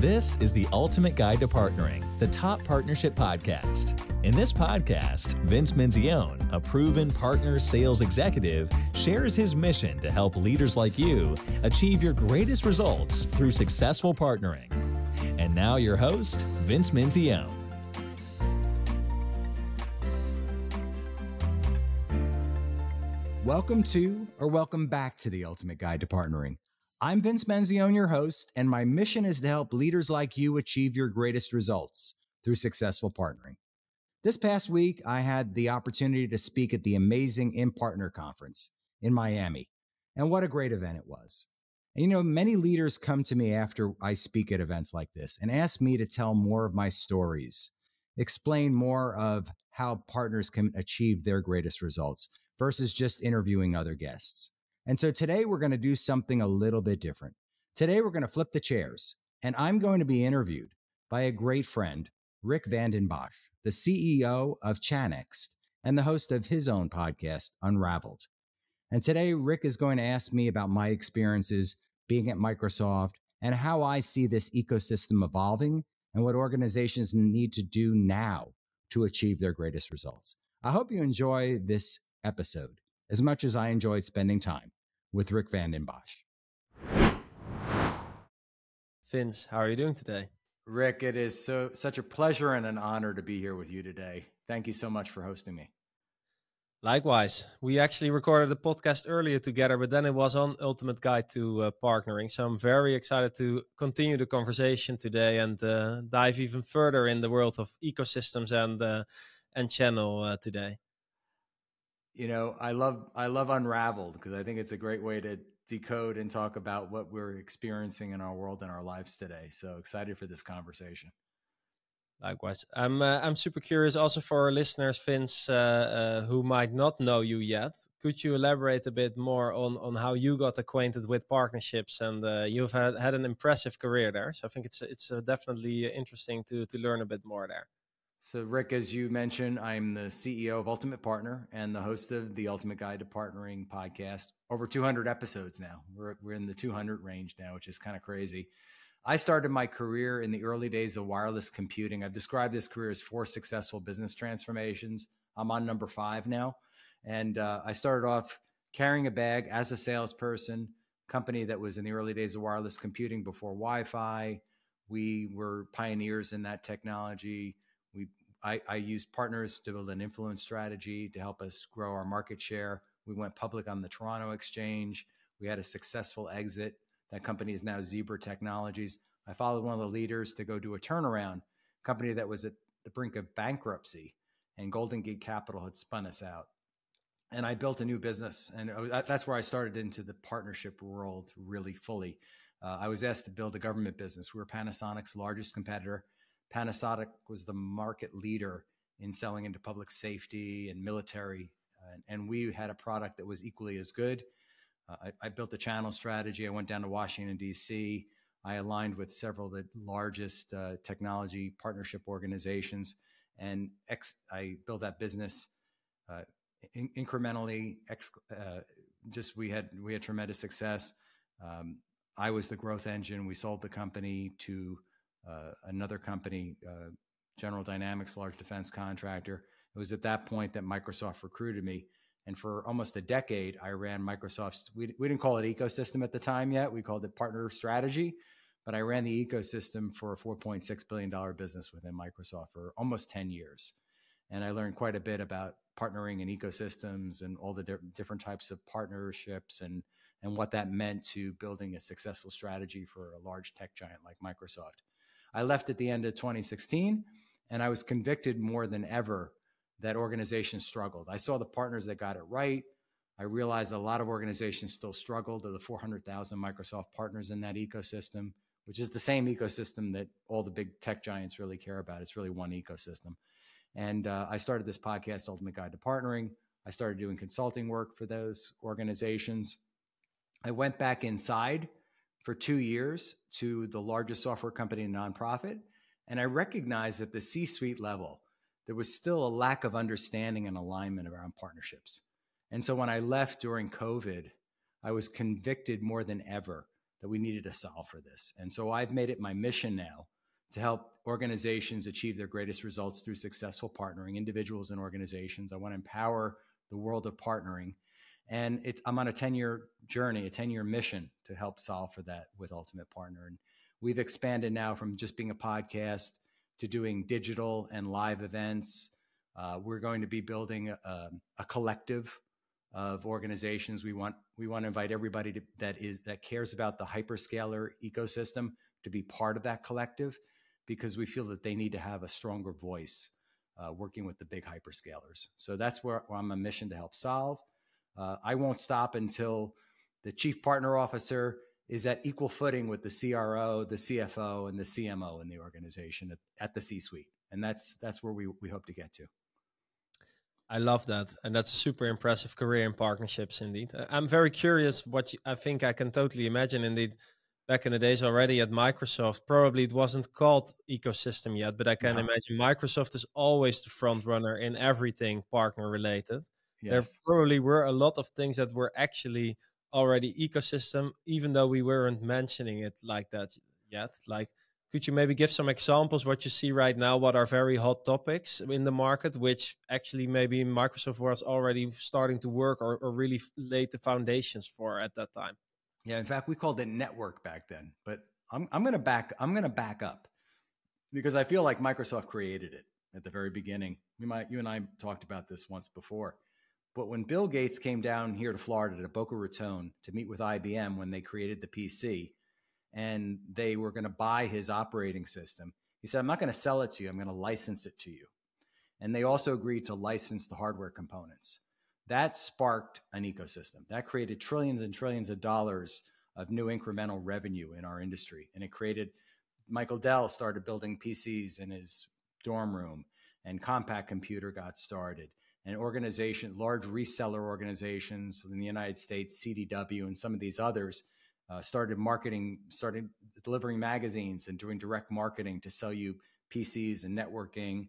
This is the ultimate guide to partnering, the top partnership podcast. In this podcast, Vince Menzione, a proven partner sales executive, shares his mission to help leaders like you achieve your greatest results through successful partnering. And now, your host, Vince Menzione. Welcome to, or welcome back to the Ultimate Guide to Partnering. I'm Vince Menzione, your host, and my mission is to help leaders like you achieve your greatest results through successful partnering. This past week, I had the opportunity to speak at the amazing In Partner Conference in Miami. And what a great event it was. And you know, many leaders come to me after I speak at events like this and ask me to tell more of my stories, explain more of how partners can achieve their greatest results versus just interviewing other guests. And so today we're going to do something a little bit different. Today we're going to flip the chairs and I'm going to be interviewed by a great friend, Rick van den Bosch, the CEO of Channext and the host of his own podcast, Unraveled. And today Rick is going to ask me about my experiences being at Microsoft and how I see this ecosystem evolving and what organizations need to do now to achieve their greatest results. I hope you enjoy this episode as much as I enjoyed spending time with Rick van den Bosch. Vince, how are you doing today? Rick, it is so such a pleasure and an honor to be here with you today. Thank you so much for hosting me. Likewise, we actually recorded a podcast earlier together, but then it was on Ultimate Guide to uh, Partnering. So I'm very excited to continue the conversation today and uh, dive even further in the world of ecosystems and uh, and channel uh, today you know, I love I love Unraveled because I think it's a great way to decode and talk about what we're experiencing in our world and our lives today. So excited for this conversation. Likewise, I'm uh, I'm super curious also for our listeners, Vince, uh, uh, who might not know you yet. Could you elaborate a bit more on on how you got acquainted with partnerships? And uh, you've had, had an impressive career there, so I think it's it's uh, definitely interesting to to learn a bit more there. So, Rick, as you mentioned, I'm the CEO of Ultimate Partner and the host of the Ultimate Guide to Partnering podcast. Over 200 episodes now. We're, we're in the 200 range now, which is kind of crazy. I started my career in the early days of wireless computing. I've described this career as four successful business transformations. I'm on number five now. And uh, I started off carrying a bag as a salesperson, company that was in the early days of wireless computing before Wi Fi. We were pioneers in that technology I, I used partners to build an influence strategy to help us grow our market share. We went public on the Toronto Exchange. We had a successful exit. That company is now Zebra Technologies. I followed one of the leaders to go do a turnaround company that was at the brink of bankruptcy, and Golden Gate Capital had spun us out. And I built a new business, and that's where I started into the partnership world really fully. Uh, I was asked to build a government business. We were Panasonic's largest competitor. Panasonic was the market leader in selling into public safety and military, uh, and we had a product that was equally as good. Uh, I, I, built a channel strategy. I went down to Washington D.C. I aligned with several of the largest uh, technology partnership organizations, and ex- I built that business uh, in- incrementally. Ex- uh, just we had we had tremendous success. Um, I was the growth engine. We sold the company to another company, uh, General Dynamics, large defense contractor. It was at that point that Microsoft recruited me. And for almost a decade, I ran Microsoft's, we, we didn't call it ecosystem at the time yet. We called it partner strategy. But I ran the ecosystem for a $4.6 billion business within Microsoft for almost 10 years. And I learned quite a bit about partnering and ecosystems and all the di- different types of partnerships and, and what that meant to building a successful strategy for a large tech giant like Microsoft. I left at the end of 2016, and I was convicted more than ever that organizations struggled. I saw the partners that got it right. I realized a lot of organizations still struggled. To the 400,000 Microsoft partners in that ecosystem, which is the same ecosystem that all the big tech giants really care about. It's really one ecosystem. And uh, I started this podcast, Ultimate Guide to Partnering. I started doing consulting work for those organizations. I went back inside for two years to the largest software company and nonprofit. And I recognized at the C suite level, there was still a lack of understanding and alignment around partnerships. And so when I left during COVID, I was convicted more than ever that we needed to solve for this. And so I've made it my mission now to help organizations achieve their greatest results through successful partnering, individuals and organizations. I want to empower the world of partnering. And I'm on a 10 year journey, a 10 year mission to help solve for that with Ultimate Partner. And we've expanded now from just being a podcast to doing digital and live events. Uh, we're going to be building a, a, collective of organizations. We want we want to invite everybody to, that is that cares about the hyperscaler ecosystem to be part of that collective because we feel that they need to have a stronger voice uh, working with the big hyperscalers. So that's where, where I'm a mission to help solve. Uh, I won't stop until the chief partner officer is at equal footing with the CRO, the CFO, and the CMO in the organization at, at the C-suite, and that's that's where we we hope to get to. I love that, and that's a super impressive career in partnerships. Indeed, I'm very curious. What you, I think I can totally imagine. Indeed, back in the days already at Microsoft, probably it wasn't called ecosystem yet, but I can no. imagine Microsoft is always the front runner in everything partner related. Yes. There probably were a lot of things that were actually already ecosystem, even though we weren't mentioning it like that yet. Like, could you maybe give some examples what you see right now? What are very hot topics in the market, which actually maybe Microsoft was already starting to work or, or really laid the foundations for at that time? Yeah, in fact, we called it network back then. But I'm I'm gonna back I'm gonna back up because I feel like Microsoft created it at the very beginning. You might you and I talked about this once before. But when Bill Gates came down here to Florida to Boca Raton to meet with IBM when they created the PC and they were going to buy his operating system, he said, I'm not going to sell it to you, I'm going to license it to you. And they also agreed to license the hardware components. That sparked an ecosystem. That created trillions and trillions of dollars of new incremental revenue in our industry. And it created, Michael Dell started building PCs in his dorm room, and Compaq Computer got started and organization, large reseller organizations in the United States, CDW, and some of these others uh, started marketing, started delivering magazines and doing direct marketing to sell you PCs and networking.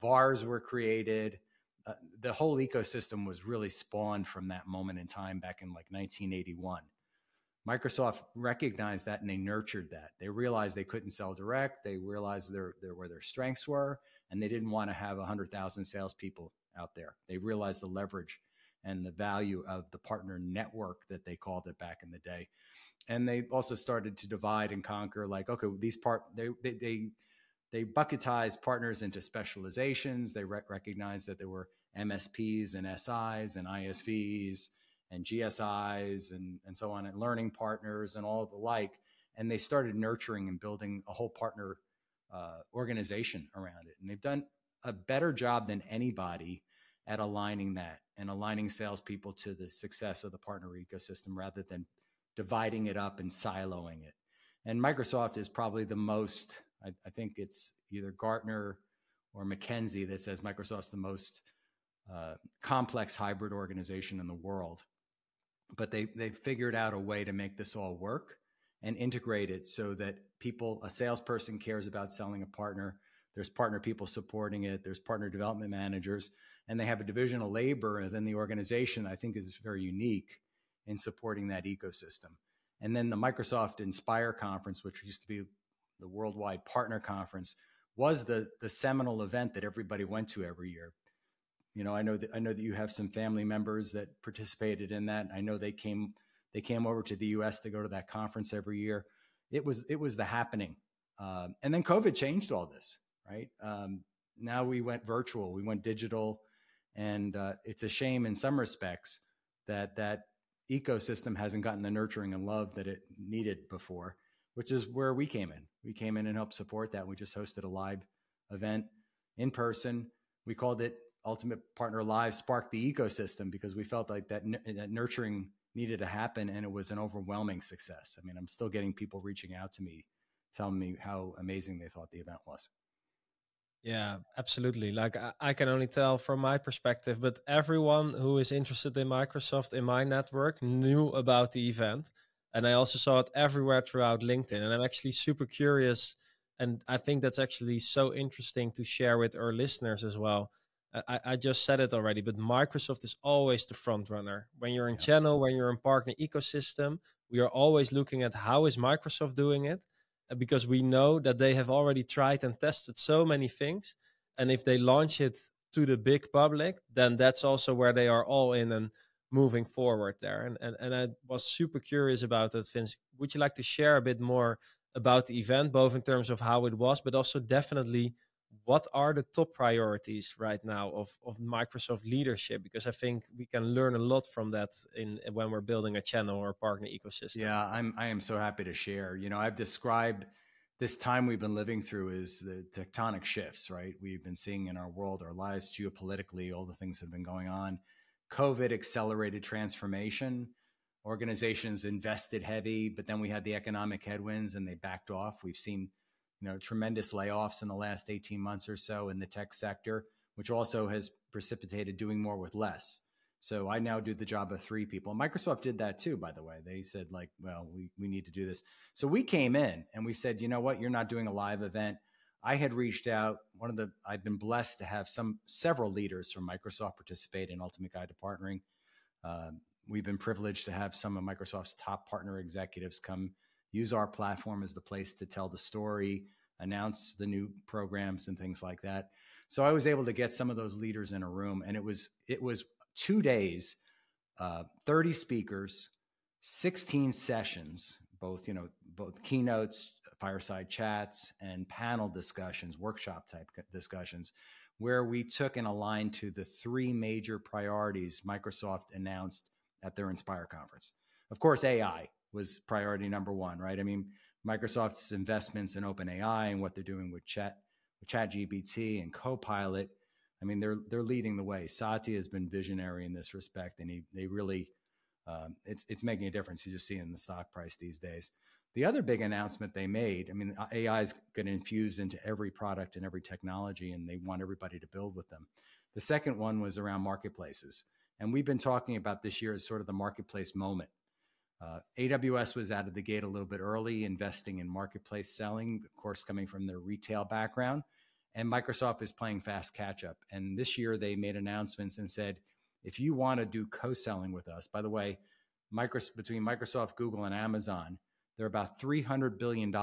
VARs were created. Uh, the whole ecosystem was really spawned from that moment in time back in like 1981. Microsoft recognized that and they nurtured that. They realized they couldn't sell direct. They realized their, their, where their strengths were, and they didn't want to have 100,000 salespeople out there. They realized the leverage and the value of the partner network that they called it back in the day. And they also started to divide and conquer like, okay, these part, they, they, they, they bucketized partners into specializations. They re- recognized that there were MSPs and SIs and ISVs and GSIs and, and so on, and learning partners and all the like. And they started nurturing and building a whole partner uh, organization around it. And they've done a better job than anybody at aligning that and aligning salespeople to the success of the partner ecosystem rather than dividing it up and siloing it. And Microsoft is probably the most, I, I think it's either Gartner or McKinsey that says Microsoft's the most uh, complex hybrid organization in the world. But they they figured out a way to make this all work and integrate it so that people, a salesperson cares about selling a partner, there's partner people supporting it. There's partner development managers, and they have a division of labor within the organization. I think is very unique in supporting that ecosystem. And then the Microsoft Inspire conference, which used to be the worldwide partner conference, was the the seminal event that everybody went to every year. You know, I know that I know that you have some family members that participated in that. I know they came they came over to the U.S. to go to that conference every year. It was it was the happening, um, and then COVID changed all this right? Um, now we went virtual, we went digital, and uh, it's a shame in some respects that that ecosystem hasn't gotten the nurturing and love that it needed before, which is where we came in. We came in and helped support that. We just hosted a live event in person. We called it Ultimate Partner Live Spark the Ecosystem because we felt like that, that nurturing needed to happen and it was an overwhelming success. I mean, I'm still getting people reaching out to me telling me how amazing they thought the event was. Yeah, absolutely. Like I, I, can only tell from my perspective, but everyone who is interested in Microsoft in my network knew about the event. And I also saw it everywhere throughout LinkedIn. And I'm actually super curious. And I think that's actually so interesting to share with our listeners as well. I, I just said it already, but Microsoft is always the front runner. When you're in yeah. channel, when you're in partner ecosystem, we are always looking at how is Microsoft doing it uh, because we know that they have already tried and tested so many things and if they launch it to the big public then that's also where they are all in and moving forward there. And and, and i was super curious about that vince. Would you like to share a bit more about the event both in terms of how it was but also definitely what are the top priorities right now of, of Microsoft leadership? Because I think we can learn a lot from that in when we're building a channel or a partner ecosystem. Yeah, I'm I am so happy to share. You know, I've described this time we've been living through is the tectonic shifts, right? We've been seeing in our world, our lives geopolitically, all the things that have been going on. COVID accelerated transformation. Organizations invested heavy, but then we had the economic headwinds and they backed off. We've seen you know tremendous layoffs in the last 18 months or so in the tech sector which also has precipitated doing more with less. So i now do the job of three people. Microsoft did that too by the way. They said like well we, we need to do this. So we came in and we said you know what? You're not doing a live event. I had reached out one of the i've been blessed to have some several leaders from microsoft participate in ultimate guide to partnering. Uh, we've been privileged to have some of microsoft's top partner executives come use our platform as the place to tell the story, announce the new programs and things like that. So I was able to get some of those leaders in a room, and it was it was two days, uh, thirty speakers, sixteen sessions, both you know both keynotes, fireside chats, and panel discussions, workshop type discussions, where we took and aligned to the three major priorities Microsoft announced at their Inspire conference. Of course, AI was priority number one, right? I mean, Microsoft's investments in OpenAI and what they're doing with Chat, with ChatGPT and Copilot. I mean, they're they're leading the way. Satya has been visionary in this respect, and he they really um, it's it's making a difference. You just see in the stock price these days. The other big announcement they made, I mean, AI is going to infuse into every product and every technology, and they want everybody to build with them. The second one was around marketplaces, and we've been talking about this year as sort of the marketplace moment uh, AWS was out of the gate a little bit early, investing in marketplace selling, of course, coming from their retail background. And Microsoft is playing fast catch up. And this year they made announcements and said, if you want to do co selling with us, by the way, Microsoft, between Microsoft, Google, and Amazon, they're about $300 billion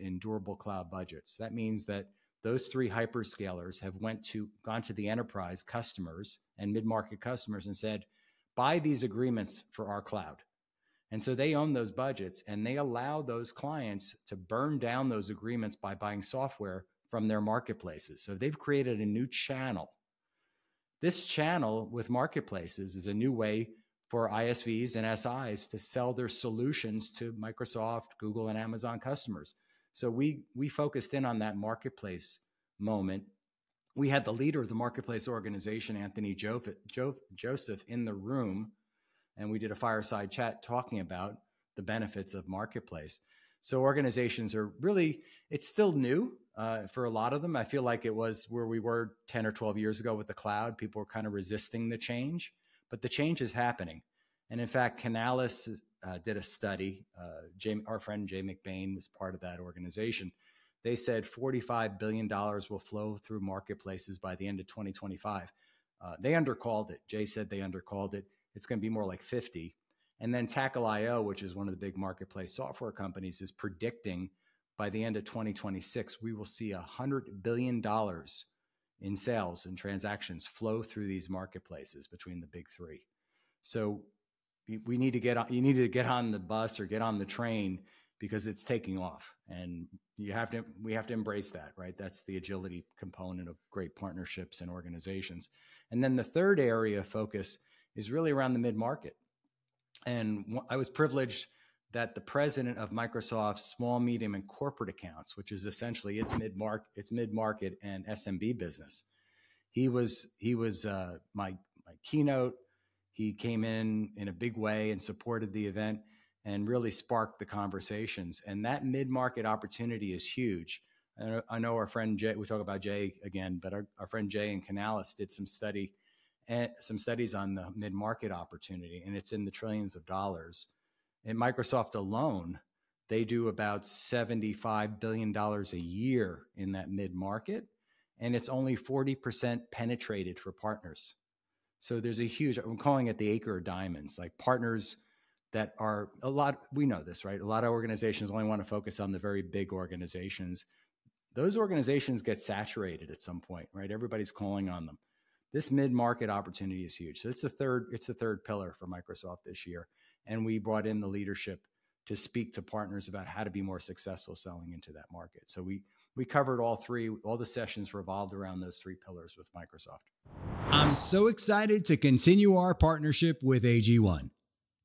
in durable cloud budgets. That means that those three hyperscalers have went to gone to the enterprise customers and mid-market customers and said, buy these agreements for our cloud. And so they own those budgets and they allow those clients to burn down those agreements by buying software from their marketplaces. So they've created a new channel. This channel with marketplaces is a new way for ISVs and SIs to sell their solutions to Microsoft, Google, and Amazon customers. So we we focused in on that marketplace moment. We had the leader of the marketplace organization, Anthony Joseph, Joseph in the room and we did a fireside chat talking about the benefits of marketplace. So organizations are really, it's still new uh, for a lot of them. I feel like it was where we were 10 or 12 years ago with the cloud. People were kind of resisting the change, but the change is happening. And in fact, Canalys uh, did a study. Uh, Jay, our friend Jay McBain was part of that organization. They said $45 billion will flow through marketplaces by the end of 2025. Uh, they undercalled it. Jay said they undercalled it it's going to be more like 50. And then Tackle.io, which is one of the big marketplace software companies, is predicting by the end of 2026, we will see $100 billion in sales and transactions flow through these marketplaces between the big three. So we need to get on, you need to get on the bus or get on the train because it's taking off and you have to we have to embrace that right that's the agility component of great partnerships and organizations and then the third area of focus is really around the mid market. And I was privileged that the president of Microsoft's small, medium, and corporate accounts, which is essentially its mid market, its mid market and SMB business, he was he was uh, my my keynote. He came in in a big way and supported the event and really sparked the conversations. And that mid market opportunity is huge. I know our friend Jay, we talk about Jay again, but our, our friend Jay and Canalys did some study Eh, some studies on the mid market opportunity, and it's in the trillions of dollars. In Microsoft alone, they do about $75 billion a year in that mid market, and it's only 40% penetrated for partners. So there's a huge, I'm calling it the acre of diamonds. Like partners, that are a lot we know this right a lot of organizations only want to focus on the very big organizations those organizations get saturated at some point right everybody's calling on them this mid-market opportunity is huge. So it's the third it's the third pillar for microsoft this year. And we brought in the leadership to speak to partners about how to be more successful selling into that market. So we we covered all three all the sessions revolved around those three pillars with microsoft. I'm so excited to continue our partnership with ag1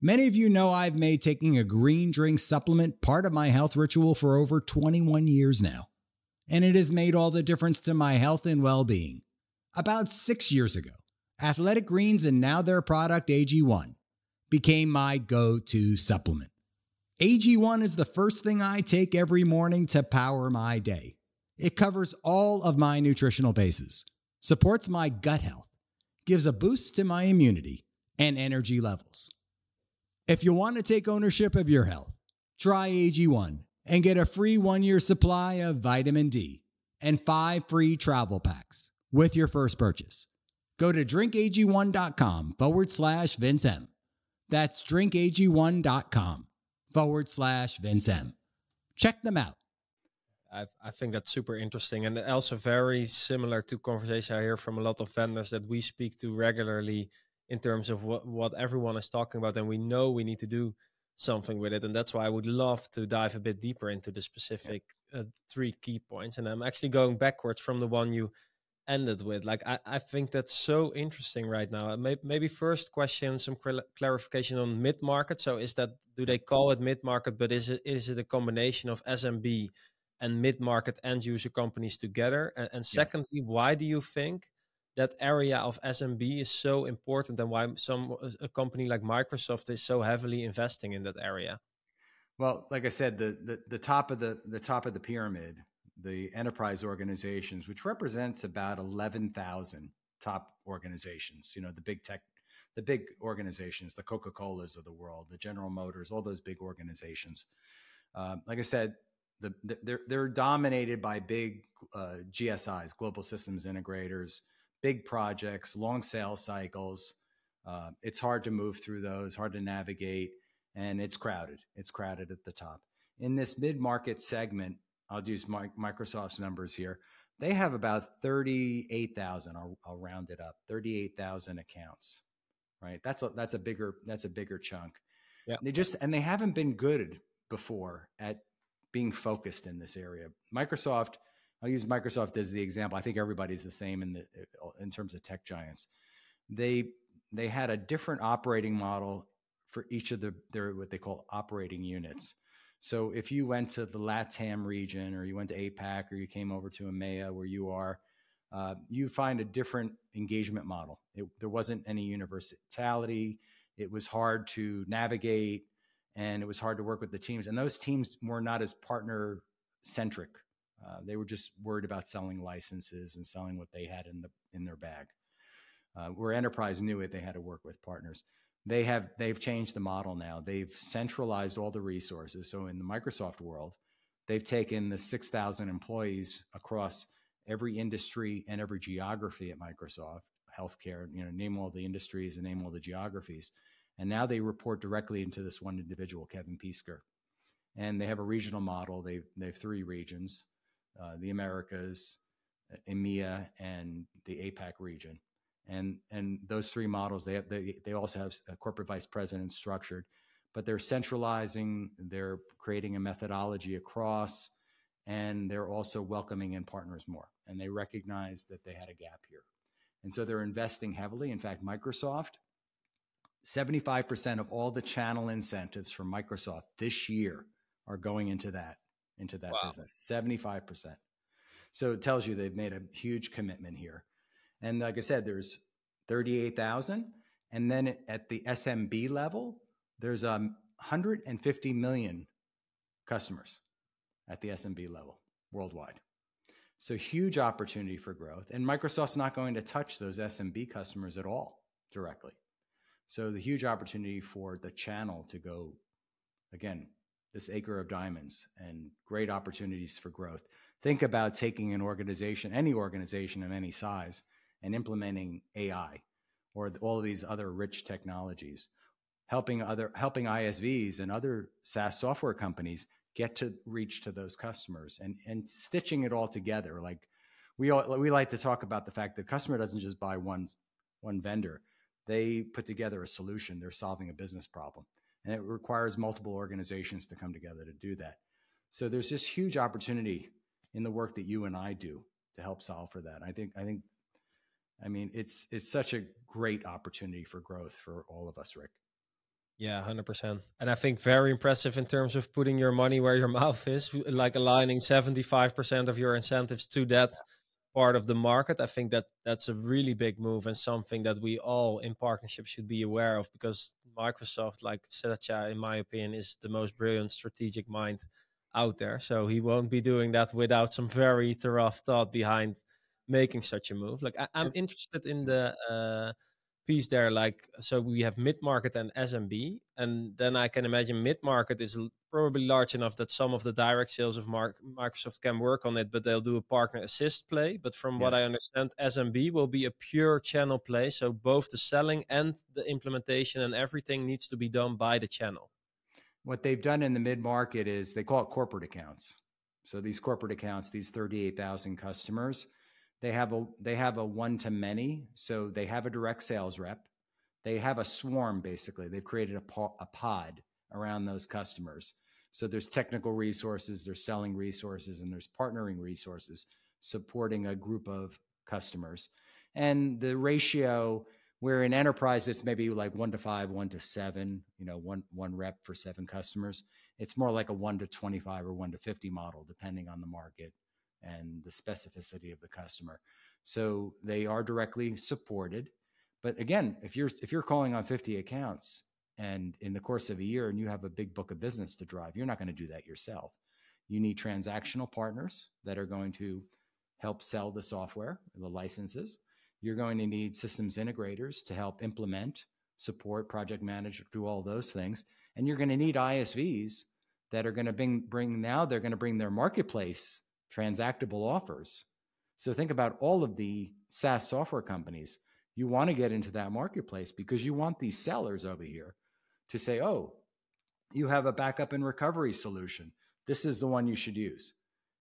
Many of you know I've made taking a green drink supplement part of my health ritual for over 21 years now, and it has made all the difference to my health and well being. About six years ago, Athletic Greens and now their product AG1 became my go to supplement. AG1 is the first thing I take every morning to power my day. It covers all of my nutritional bases, supports my gut health, gives a boost to my immunity and energy levels. If you want to take ownership of your health, try AG1 and get a free one year supply of vitamin D and five free travel packs with your first purchase. Go to drinkag1.com forward slash Vince M. That's drinkag1.com forward slash Vince M. Check them out. I, I think that's super interesting and also very similar to conversation I hear from a lot of vendors that we speak to regularly in terms of what, what everyone is talking about and we know we need to do something with it and that's why i would love to dive a bit deeper into the specific uh, three key points and i'm actually going backwards from the one you ended with like i, I think that's so interesting right now maybe, maybe first question some cl- clarification on mid market so is that do they call it mid market but is it is it a combination of smb and mid market end user companies together and, and secondly yes. why do you think that area of SMB is so important and why some a company like Microsoft is so heavily investing in that area? Well, like I said, the the, the top of the the top of the pyramid, the enterprise organizations, which represents about eleven thousand top organizations. You know, the big tech, the big organizations, the Coca Colas of the world, the General Motors, all those big organizations. Uh, like I said, the, they're they're dominated by big uh, GSIs, global systems integrators big projects, long sales cycles. Uh, it's hard to move through those, hard to navigate, and it's crowded. It's crowded at the top. In this mid market segment, I'll use my, Microsoft's numbers here. They have about 38,000, I'll, I'll round it up, 38,000 accounts, right? That's a, that's a bigger, that's a bigger chunk. Yeah. They just, and they haven't been good before at being focused in this area. Microsoft I'll use Microsoft as the example. I think everybody's the same in the in terms of tech giants. They they had a different operating model for each of the their what they call operating units. So if you went to the LATAM region or you went to APAC or you came over to EMEA where you are, uh, you find a different engagement model. It, there wasn't any universality. It was hard to navigate and it was hard to work with the teams. And those teams were not as partner centric uh, they were just worried about selling licenses and selling what they had in the in their bag. Uh, where enterprise knew it, they had to work with partners. They have they've changed the model now. They've centralized all the resources. So in the Microsoft world, they've taken the six thousand employees across every industry and every geography at Microsoft, healthcare. You know, name all the industries and name all the geographies, and now they report directly into this one individual, Kevin Peesker. And they have a regional model. They they have three regions uh, the Americas, EMEA, and the APAC region. And, and those three models, they, have, they, they also have a uh, corporate vice president structured, but they're centralizing, they're creating a methodology across, and they're also welcoming in partners more. And they recognize that they had a gap here. And so they're investing heavily. In fact, Microsoft, 75% of all the channel incentives for Microsoft this year are going into that into that wow. business 75% so it tells you they've made a huge commitment here and like i said there's 38000 and then at the smb level there's um, 150 million customers at the smb level worldwide. So huge opportunity for growth. And microsoft's not going to touch those smb customers at all directly. So the huge opportunity for the channel to go again this acre of diamonds and great opportunities for growth. Think about taking an organization, any organization of any size, and implementing AI or all of these other rich technologies. helping other helping ISVs and other SaaS software companies get to reach to those customers and and stitching it all together. Like we all, we like to talk about the fact that customer doesn't just buy one one vendor; they put together a solution. They're solving a business problem, and it requires multiple organizations to come together to do that. So there's this huge opportunity in the work that you and I do to help solve for that. I think I think I mean it's it's such a great opportunity for growth for all of us, Rick. Yeah, 100%. And I think very impressive in terms of putting your money where your mouth is, like aligning 75% of your incentives to that part of the market. I think that that's a really big move and something that we all in partnership should be aware of because Microsoft, like Satya, in my opinion, is the most brilliant strategic mind out there. So he won't be doing that without some very thorough thought behind making such a move. Like I, am interested in the uh, piece there like so we have mid market and smb and then i can imagine mid market is probably large enough that some of the direct sales of Mark, microsoft can work on it but they'll do a partner assist play but from yes. what i understand smb will be a pure channel play so both the selling and the implementation and everything needs to be done by the channel what they've done in the mid market is they call it corporate accounts so these corporate accounts these 38000 customers they have a they have a one to many, so they have a direct sales rep. They have a swarm basically. They've created a, po- a pod around those customers. So there's technical resources, there's selling resources, and there's partnering resources supporting a group of customers. And the ratio where in enterprise it's maybe like one to five, one to seven, you know, one one rep for seven customers. It's more like a one to 25 or one to 50 model, depending on the market and the specificity of the customer. So they are directly supported. But again, if you're if you're calling on 50 accounts and in the course of a year and you have a big book of business to drive, you're not going to do that yourself. You need transactional partners that are going to help sell the software, the licenses. You're going to need systems integrators to help implement, support, project manage, do all those things. And you're going to need ISVs that are going to bring, bring now they're going to bring their marketplace transactable offers. So think about all of the SaaS software companies. You want to get into that marketplace because you want these sellers over here to say, oh, you have a backup and recovery solution. This is the one you should use.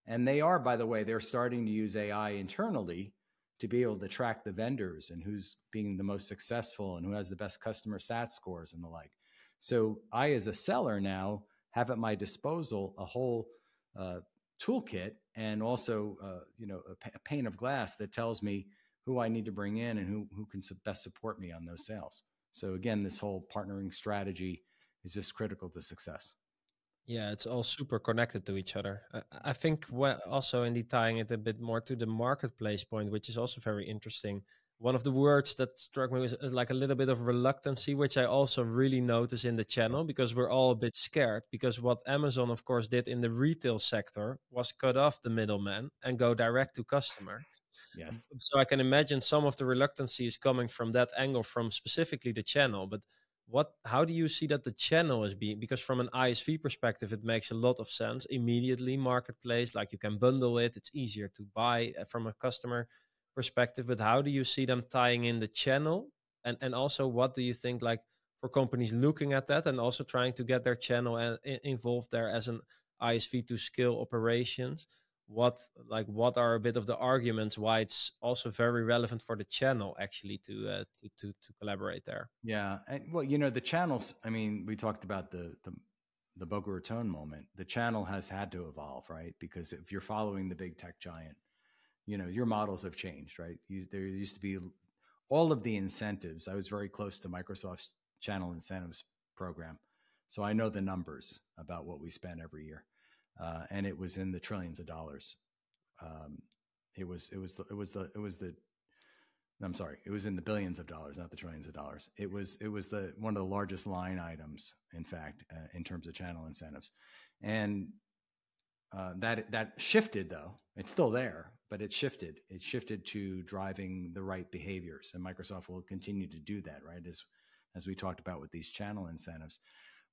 And they are, by the way, they're starting to use AI internally to be able to track the vendors and who's being the most successful and who has the best customer sat scores and the like. So I, as a seller now, have at my disposal a whole uh, toolkit and also uh, you know a, pane of glass that tells me who I need to bring in and who who can best support me on those sales. So again, this whole partnering strategy is just critical to success. Yeah, it's all super connected to each other. I think what also indeed tying it a bit more to the marketplace point, which is also very interesting one of the words that struck me was uh, like a little bit of reluctancy, which I also really notice in the channel because we're all a bit scared. Because what Amazon, of course, did in the retail sector was cut off the middleman and go direct to customer. Yes. So I can imagine some of the reluctancy is coming from that angle, from specifically the channel. But what, how do you see that the channel is being? Because from an ISV perspective, it makes a lot of sense immediately. Marketplace, like you can bundle it, it's easier to buy uh, from a customer perspective, but how do you see them tying in the channel? And and also, what do you think like for companies looking at that and also trying to get their channel and, involved there as an ISV to scale operations? What like what are a bit of the arguments why it's also very relevant for the channel actually to uh, to, to to collaborate there? Yeah, and, well, you know the channels. I mean, we talked about the the the Boca Raton moment. The channel has had to evolve, right? Because if you're following the big tech giant, you know your models have changed right? You, there used to be all of the incentives. I was very close to microsoft's channel incentives program so i know the numbers about what we spend every year uh, and it was in the trillions of dollars. Um, it was it was the, it was the it was the I'm sorry, it was in the billions of dollars, not the trillions of dollars. It was it was the one of the largest line items, in fact, uh, in terms of channel incentives, and uh, that that shifted though. It's still there, but it shifted. It shifted to driving the right behaviors, and Microsoft will continue to do that, right? As as we talked about with these channel incentives.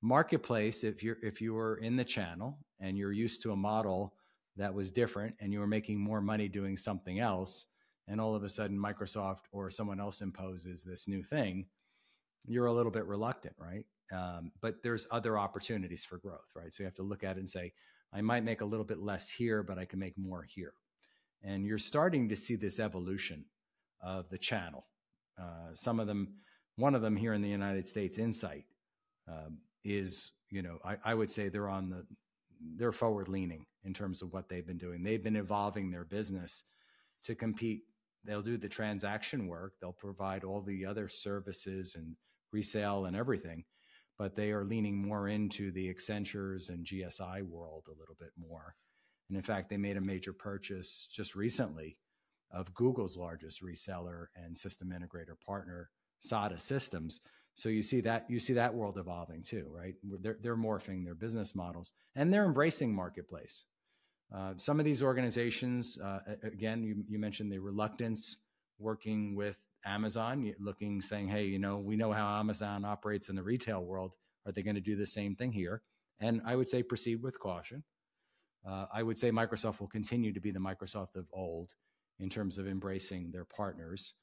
Marketplace, if you're if you were in the channel and you're used to a model that was different, and you were making more money doing something else, and all of a sudden Microsoft or someone else imposes this new thing, you're a little bit reluctant, right? Um, but there's other opportunities for growth, right? So you have to look at it and say, I might make a little bit less here, but I can make more here. And you're starting to see this evolution of the channel. Uh, some of them, one of them here in the United States, Insight, um, is you know I, I would say they're on the they're forward leaning in terms of what they've been doing. They've been evolving their business to compete. They'll do the transaction work. They'll provide all the other services and resale and everything, but they are leaning more into the Accentures and GSI world a little bit more. And in fact, they made a major purchase just recently of Google's largest reseller and system integrator partner, SADA Systems. So you see that you see that world evolving too, right? They're they're morphing their business models and they're embracing marketplace. Uh, some of these organizations, uh, again, you, you mentioned the reluctance working with Amazon, looking, saying, hey, you know, we know how Amazon operates in the retail world. Are they going to do the same thing here? And I would say proceed with caution. Uh, I would say Microsoft will continue to be the Microsoft of old in terms of embracing their partners.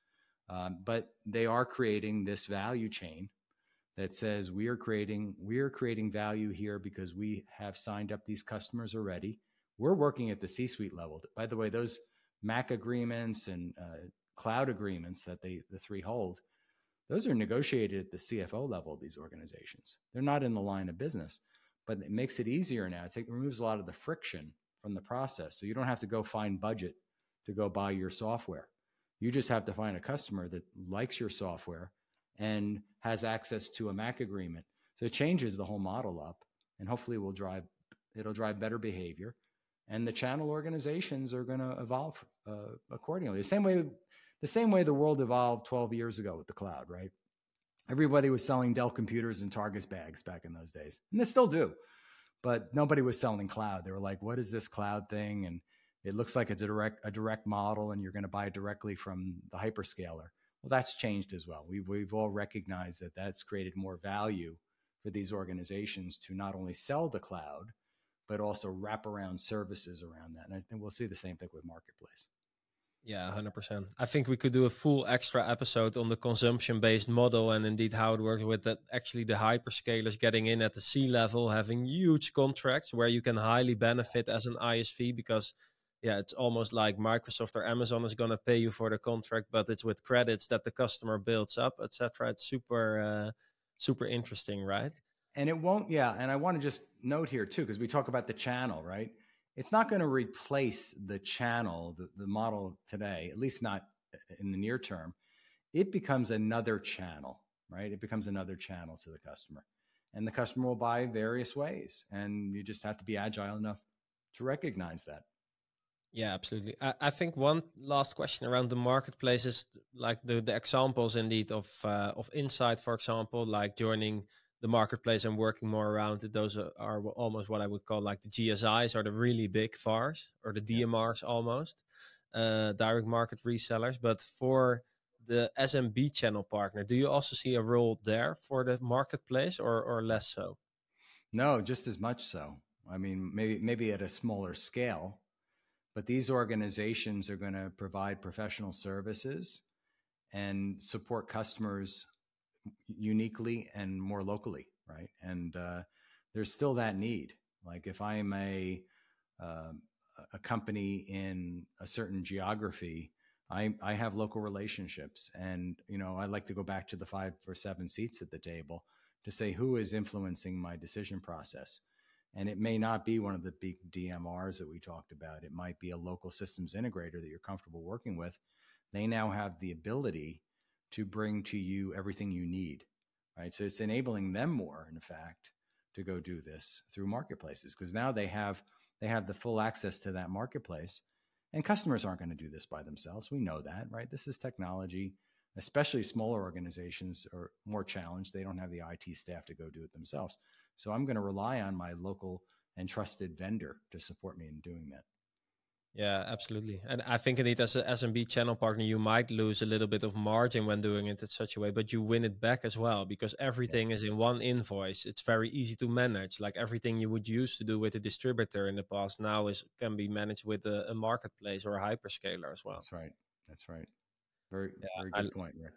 Um, but they are creating this value chain that says we are creating we are creating value here because we have signed up these customers already. We're working at the C-suite level. By the way, those MACC agreements and uh, cloud agreements that they the three hold, those are negotiated at the CFO level of these organizations. They're not in the line of business, but it makes it easier now. It removes a lot of the friction from the process, so you don't have to go find budget to go buy your software. You just have to find a customer that likes your software and has access to a MACC agreement. So it changes the whole model up, and hopefully will drive it'll drive better behavior, and the channel organizations are going to evolve uh, accordingly. The same way the same way the world evolved 12 years ago with the cloud, right? Everybody was selling Dell computers and Targus bags back in those days, and they still do. But nobody was selling cloud. They were like, "What is this cloud thing?" and it looks like it's a direct a direct model and you're going to buy directly from the hyperscaler well that's changed as well we've, we've all recognized that that's created more value for these organizations to not only sell the cloud but also wrap around services around that and i think we'll see the same thing with marketplace yeah 100% i think we could do a full extra episode on the consumption based model and indeed how it works with that actually the hyperscalers getting in at the c level having huge contracts where you can highly benefit as an isv because yeah, it's almost like Microsoft or Amazon is going to pay you for the contract, but it's with credits that the customer builds up, etc. It's super, uh, super interesting, right? And it won't, yeah. And I want to just note here too, because we talk about the channel, right? It's not going to replace the channel, the, the model today, at least not in the near term. It becomes another channel, right? It becomes another channel to the customer. And the customer will buy various ways. And you just have to be agile enough to recognize that. Yeah, absolutely. I, I, think one last question around the marketplaces, like the, the examples indeed of uh, of Insight, for example, like joining the marketplace and working more around it. Those are, are almost what I would call like the GSIs or the really big VARs or the DMRs almost, uh, direct market resellers. But for the SMB channel partner, do you also see a role there for the marketplace or, or less so? No, just as much so. I mean, maybe maybe at a smaller scale, but these organizations are going to provide professional services and support customers uniquely and more locally, right? And uh, there's still that need. Like if I'm a uh, a company in a certain geography, I I have local relationships, and you know I like to go back to the five or seven seats at the table to say who is influencing my decision process. And it may not be one of the big DMRs that we talked about. It might be a local systems integrator that you're comfortable working with. They now have the ability to bring to you everything you need, right? So it's enabling them more, in fact, to go do this through marketplaces because now they have they have the full access to that marketplace. And customers aren't going to do this by themselves. We know that, right? This is technology especially smaller organizations are more challenged. They don't have the IT staff to go do it themselves. So I'm going to rely on my local and trusted vendor to support me in doing that. Yeah, absolutely. And I think indeed, as a SMB channel partner, you might lose a little bit of margin when doing it in such a way, but you win it back as well because everything yeah. is in one invoice. It's very easy to manage. Like everything you would use to do with a distributor in the past now is can be managed with a, a marketplace or a hyperscaler as well. That's right. That's right. Very, yeah, very good I, point, Rick.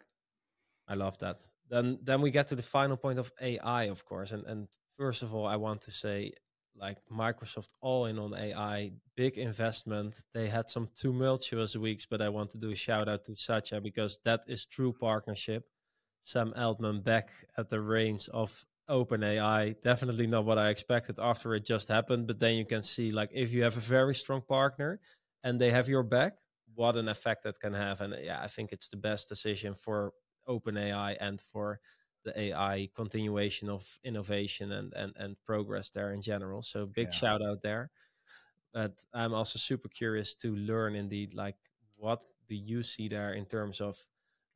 I love that. then then we get to the final point of AI, of course. And and first of all, I want to say like Microsoft all in on AI, big investment. They had some tumultuous weeks, but I want to do a shout out to Satya because that is true partnership. Sam Altman back at the reins of OpenAI. Definitely not what I expected after it just happened, but then you can see like if you have a very strong partner and they have your back, what an effect that can have. And yeah, I think it's the best decision for OpenAI and for the AI continuation of innovation and and and progress there in general. So big yeah. shout out there. But I'm also super curious to learn indeed like what do you see there in terms of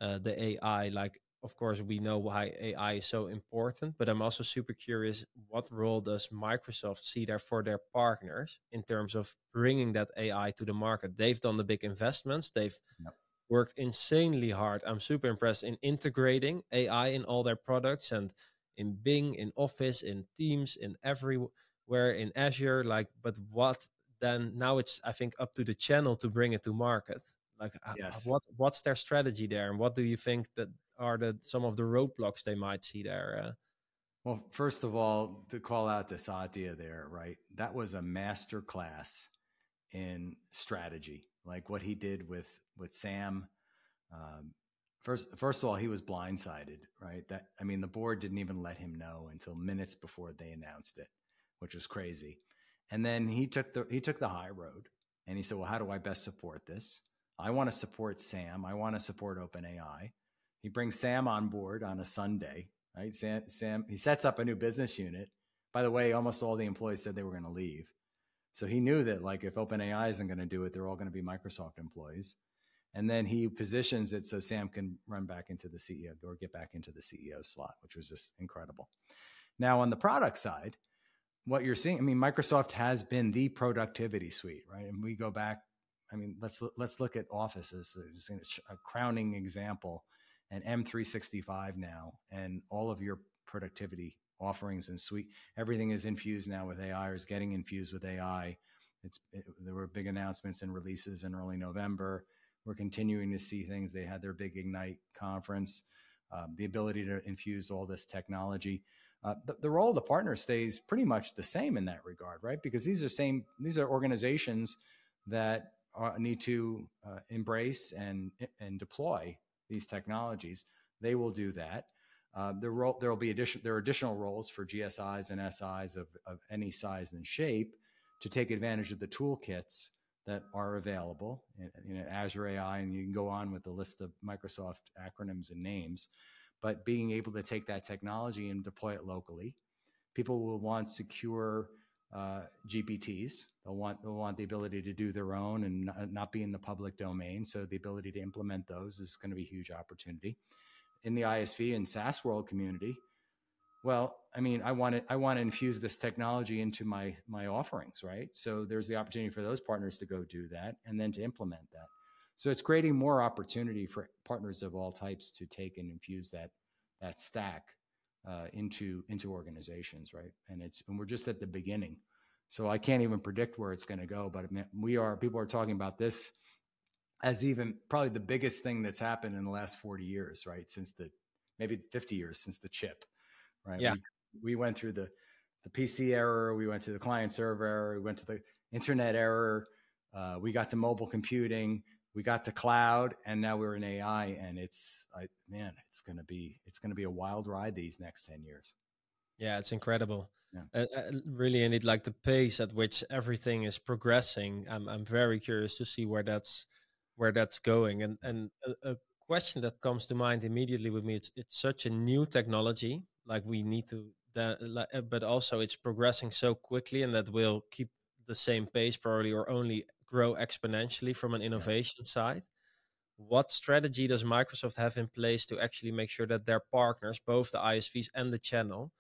uh, the AI? Like, of course, we know why AI is so important, but I'm also super curious what role does Microsoft see there for their partners in terms of bringing that AI to the market? They've done the big investments. They've yep worked insanely hard. I'm super impressed in integrating AI in all their products and in Bing, in Office, in Teams, in everywhere, in Azure. Like, but what then? Now it's I think up to the channel to bring it to market. Like, yes. what what's their strategy there, and what do you think that are the some of the roadblocks they might see there? Uh, well, first of all, to call out this idea there, right? That was a master class in strategy, like what he did with with Sam. Um, first, first of all, he was blindsided, right? That I mean, the board didn't even let him know until minutes before they announced it, which was crazy. And then he took the he took the high road, and he said, "Well, how do I best support this? I want to support Sam. I want to support OpenAI." He brings Sam on board on a Sunday, right? Sam, Sam he sets up a new business unit. By the way, almost all the employees said they were going to leave. So he knew that like if OpenAI isn't going to do it, they're all going to be Microsoft employees and then he positions it so Sam can run back into the CEO or get back into the CEO slot, which was just incredible. Now on the product side, what you're seeing, I mean, Microsoft has been the productivity suite, right? And we go back, I mean, let's let's look at Office as a crowning example, and M365 now, and all of your productivity offerings and suite, everything is infused now with AI or is getting infused with AI. It's it, there were big announcements and releases in early November we're continuing to see things. They had their big Ignite conference, um, the ability to infuse all this technology. Uh, the, the, role of the partner stays pretty much the same in that regard, right? Because these are same these are organizations that are, need to uh, embrace and and deploy these technologies. They will do that. Uh, there will there will be addition there are additional roles for GSIs and SIs of, of any size and shape to take advantage of the toolkits that are available in, in Azure AI, and you can go on with the list of Microsoft acronyms and names. But being able to take that technology and deploy it locally, people will want secure uh, GPTs. They'll want they'll want the ability to do their own and not, not be in the public domain. So the ability to implement those is going to be a huge opportunity. In the ISV and SaaS world community, well i mean i want to i want to infuse this technology into my my offerings right? So there's the opportunity for those partners to go do that and then to implement that. So it's creating more opportunity for partners of all types to take and infuse that that stack uh, into into organizations right? And it's and we're just at the beginning. So i can't even predict where it's going to go but we are people are talking about this as even probably the biggest thing that's happened in the last 40 years right? Since the maybe 50 years since the chip right? Yeah. We, we went through the the PC error, we went to the client server error, we went to the internet error, uh, we got to mobile computing, we got to cloud, and now we're in AI. And it's, I, man, it's gonna be it's gonna be a wild ride these next ten years. Yeah, it's incredible. Yeah. Uh, uh, really, indeed, like the pace at which everything is progressing. I'm I'm very curious to see where that's where that's going. And and a, a question that comes to mind immediately with me it's it's such a new technology like we need to that uh, but also it's progressing so quickly and that will keep the same pace probably or only grow exponentially from an innovation yes. side. What strategy does microsoft have in place to actually make sure that their partners both the isvs and the channel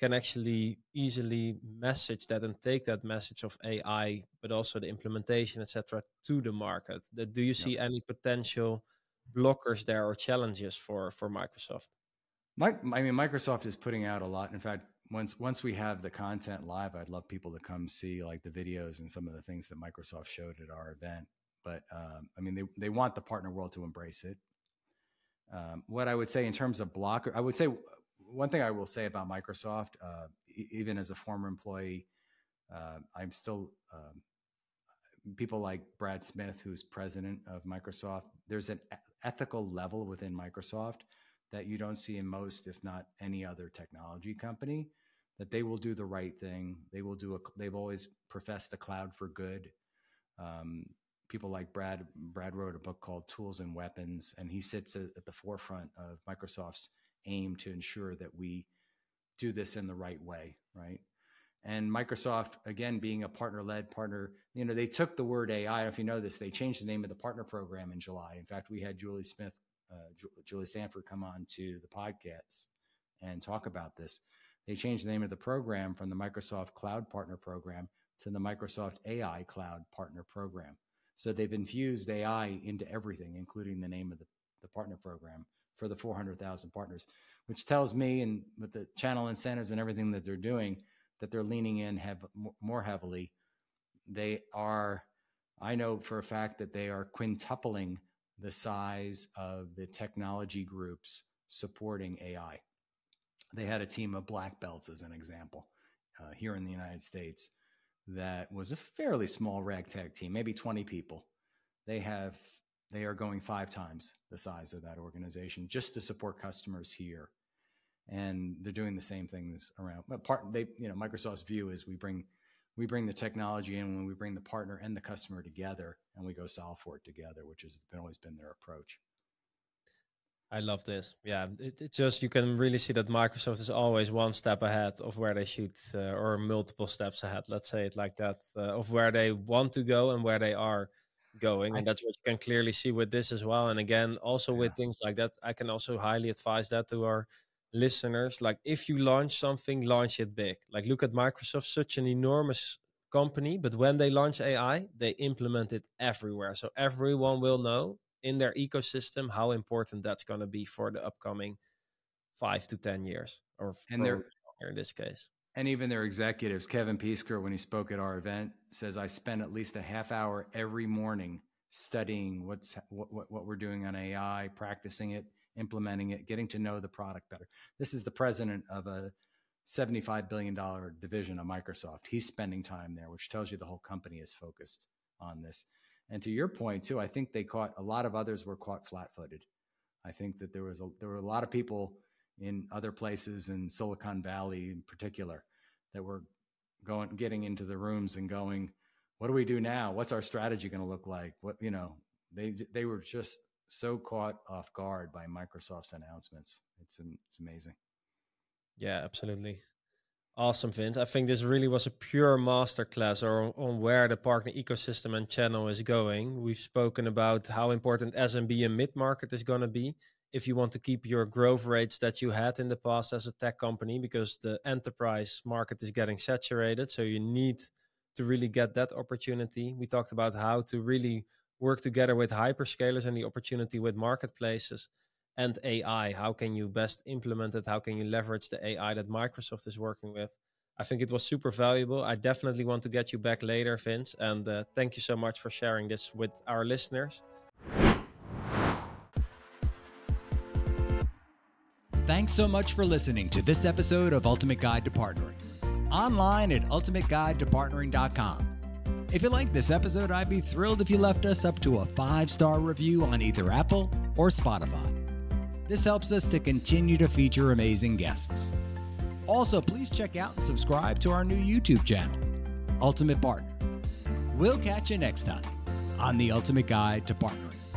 can actually easily message that and take that message of ai but also the implementation etc to the market? Do you see any potential blockers there or challenges for for microsoft Mike, I mean, Microsoft is putting out a lot. In fact, once once we have the content live, I'd love people to come see like the videos and some of the things that Microsoft showed at our event. But um, I mean, they they want the partner world to embrace it. Um, what I would say in terms of blocker, I would say one thing I will say about Microsoft, uh, even as a former employee, uh, I'm still um, people like Brad Smith, who's president of Microsoft. There's an ethical level within Microsoft that you don't see in most, if not any other technology company. That they will do the right thing. They will do a. They've always professed the cloud for good. Um, people like Brad. Brad wrote a book called Tools and Weapons, and he sits at the forefront of Microsoft's aim to ensure that we do this in the right way, right? And Microsoft, again, being a partner led partner, you know, they took the word AI. If you know this, they changed the name of the partner program in July. In fact, we had Julie Smith, uh, Julie Sanford come on to the podcast and talk about this. They changed the name of the program from the Microsoft Cloud Partner Program to the Microsoft AI Cloud Partner Program. So they've infused AI into everything, including the name of the, the partner program for the 400,000 partners, which tells me, and with the channel incentives and everything that they're doing, that they're leaning in have more heavily. They are, I know for a fact that they are quintupling the size of the technology groups supporting AI. They had a team of black belts, as an example, uh, here in the United States, that was a fairly small ragtag team, maybe 20 people. They have they are going five times the size of that organization just to support customers here and they're doing the same things around. But part they, you know, Microsoft's view is we bring we bring the technology in when we bring the partner and the customer together, and we go solve for it together, which has been, always been their approach. I love this. Yeah, it, it, just you can really see that Microsoft is always one step ahead of where they should, uh, or multiple steps ahead. Let's say it like that, uh, of where they want to go and where they are going, and that's what you can clearly see with this as well. And again, also yeah. with things like that, I can also highly advise that to our listeners like if you launch something launch it big. Like look at microsoft such an enormous company but when they launch ai they implement it everywhere. So everyone will know in their ecosystem how important that's going to be for the upcoming five to ten years or and they're in this case. And even their executives kevin Peesker, when he spoke at our event says i spend at least a half hour every morning studying what's what, what, what we're doing on ai practicing it implementing it, getting to know the product better. This is the president of a $75 billion division of Microsoft. He's spending time there, which tells you the whole company is focused on this. And to your point too, I think they caught a lot of others were caught flat-footed. I think that there was a, there were a lot of people in other places in Silicon Valley in particular that were going getting into the rooms and going, what do we do now? What's our strategy going to look like? What you know, they they were just so caught off guard by Microsoft's announcements. It's it's amazing. Yeah, absolutely. Awesome, Vince. I think this really was a pure masterclass on, on where the partner ecosystem and channel is going. We've spoken about how important SMB and mid market is going to be if you want to keep your growth rates that you had in the past as a tech company, because the enterprise market is getting saturated. So you need to really get that opportunity. We talked about how to really work together with hyperscalers and the opportunity with marketplaces and AI. How can you best implement it? How can you leverage the AI that Microsoft is working with? I think it was super valuable. I definitely want to get you back later, Vince. And uh, thank you so much for sharing this with our listeners. Thanks so much for listening to this episode of Ultimate Guide to Partnering. Online at ultimateguidetopartnering.com if you liked this episode, I'd be thrilled if you left us up to a five star review on either Apple or Spotify. This helps us to continue to feature amazing guests. Also, please check out and subscribe to our new YouTube channel, Ultimate Partner. We'll catch you next time on the Ultimate Guide to Partnering.